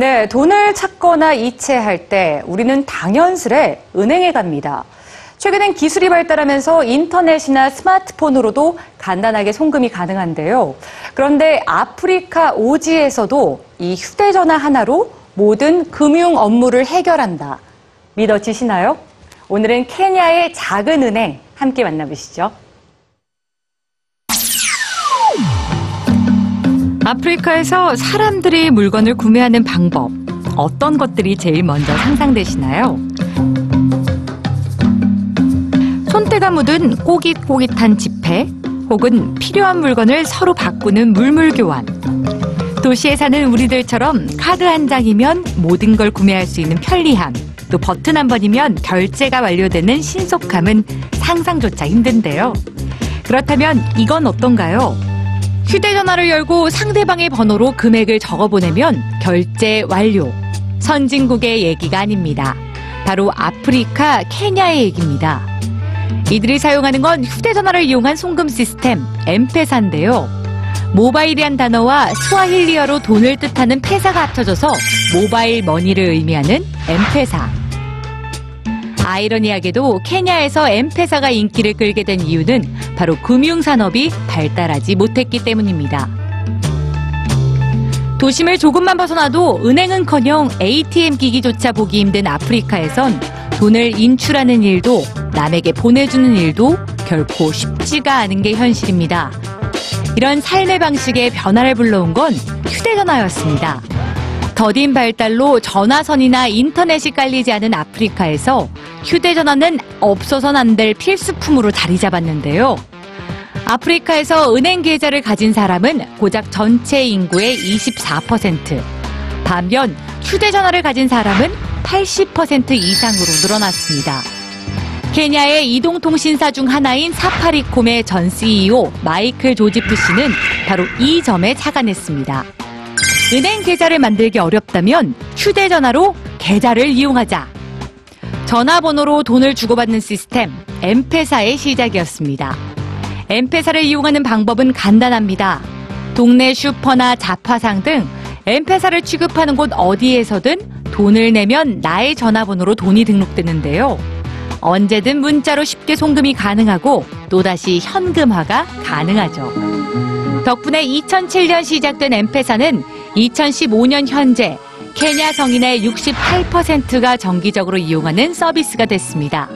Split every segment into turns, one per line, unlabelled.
네, 돈을 찾거나 이체할 때 우리는 당연스레 은행에 갑니다. 최근엔 기술이 발달하면서 인터넷이나 스마트폰으로도 간단하게 송금이 가능한데요. 그런데 아프리카 오지에서도 이 휴대전화 하나로 모든 금융 업무를 해결한다. 믿어지시나요? 오늘은 케냐의 작은 은행 함께 만나보시죠. 아프리카에서 사람들이 물건을 구매하는 방법, 어떤 것들이 제일 먼저 상상되시나요? 손때가 묻은 꼬깃꼬깃한 지폐, 혹은 필요한 물건을 서로 바꾸는 물물교환. 도시에 사는 우리들처럼 카드 한 장이면 모든 걸 구매할 수 있는 편리함, 또 버튼 한 번이면 결제가 완료되는 신속함은 상상조차 힘든데요. 그렇다면 이건 어떤가요? 휴대전화를 열고 상대방의 번호로 금액을 적어보내면 결제 완료. 선진국의 얘기가 아닙니다. 바로 아프리카 케냐의 얘기입니다. 이들이 사용하는 건 휴대전화를 이용한 송금 시스템 엠페사인데요. 모바일이란 단어와 스와힐리어로 돈을 뜻하는 페사가 합쳐져서 모바일 머니를 의미하는 엠페사. 아이러니하게도 케냐에서 엠페사가 인기를 끌게 된 이유는 바로 금융산업이 발달하지 못했기 때문입니다. 도심을 조금만 벗어나도 은행은커녕 ATM 기기조차 보기 힘든 아프리카에선 돈을 인출하는 일도 남에게 보내주는 일도 결코 쉽지가 않은 게 현실입니다. 이런 삶의 방식에 변화를 불러온 건 휴대전화였습니다. 더딘 발달로 전화선이나 인터넷이 깔리지 않은 아프리카에서 휴대전화는 없어선 안 될 필수품으로 자리 잡았는데요. 아프리카에서 은행 계좌를 가진 사람은 고작 전체 인구의 24%. 반면 휴대전화를 가진 사람은 80% 이상으로 늘어났습니다. 케냐의 이동통신사 중 하나인 사파리콤의 전 CEO 마이클 조지프 씨는 바로 이 점에 착안했습니다. 은행 계좌를 만들기 어렵다면 휴대전화로 계좌를 이용하자. 전화번호로 돈을 주고받는 시스템 엠페사의 시작이었습니다. 엠페사를 이용하는 방법은 간단합니다. 동네 슈퍼나 잡화상 등 엠페사를 취급하는 곳 어디에서든 돈을 내면 나의 전화번호로 돈이 등록되는데요. 언제든 문자로 쉽게 송금이 가능하고 또다시 현금화가 가능하죠. 덕분에 2007년 시작된 엠페사는 2015년 현재 케냐 성인의 68%가 정기적으로 이용하는 서비스가 됐습니다.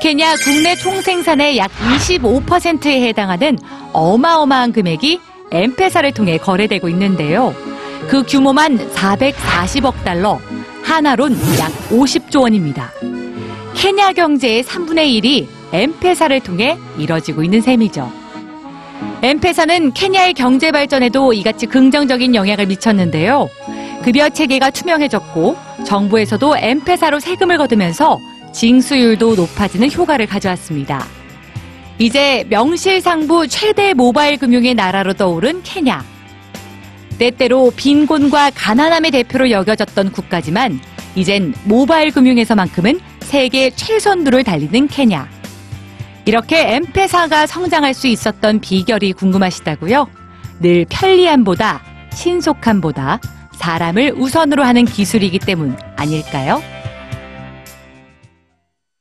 케냐 국내 총생산의 약 25%에 해당하는 어마어마한 금액이 엠페사를 통해 거래되고 있는데요. 그 규모만 440억 달러, 하나론 약 50조 원입니다. 케냐 경제의 3분의 1이 엠페사를 통해 이뤄지고 있는 셈이죠. 엠페사는 케냐의 경제 발전에도 이같이 긍정적인 영향을 미쳤는데요. 급여 체계가 투명해졌고 정부에서도 엠페사로 세금을 거두면서 징수율도 높아지는 효과를 가져왔습니다. 이제 명실상부 최대 모바일 금융의 나라로 떠오른 케냐. 때때로 빈곤과 가난함의 대표로 여겨졌던 국가지만 이젠 모바일 금융에서만큼은 세계 최선두를 달리는 케냐. 이렇게 엠페사가 성장할 수 있었던 비결이 궁금하시다고요? 늘 편리함보다 신속함보다 사람을 우선으로 하는 기술이기 때문 아닐까요?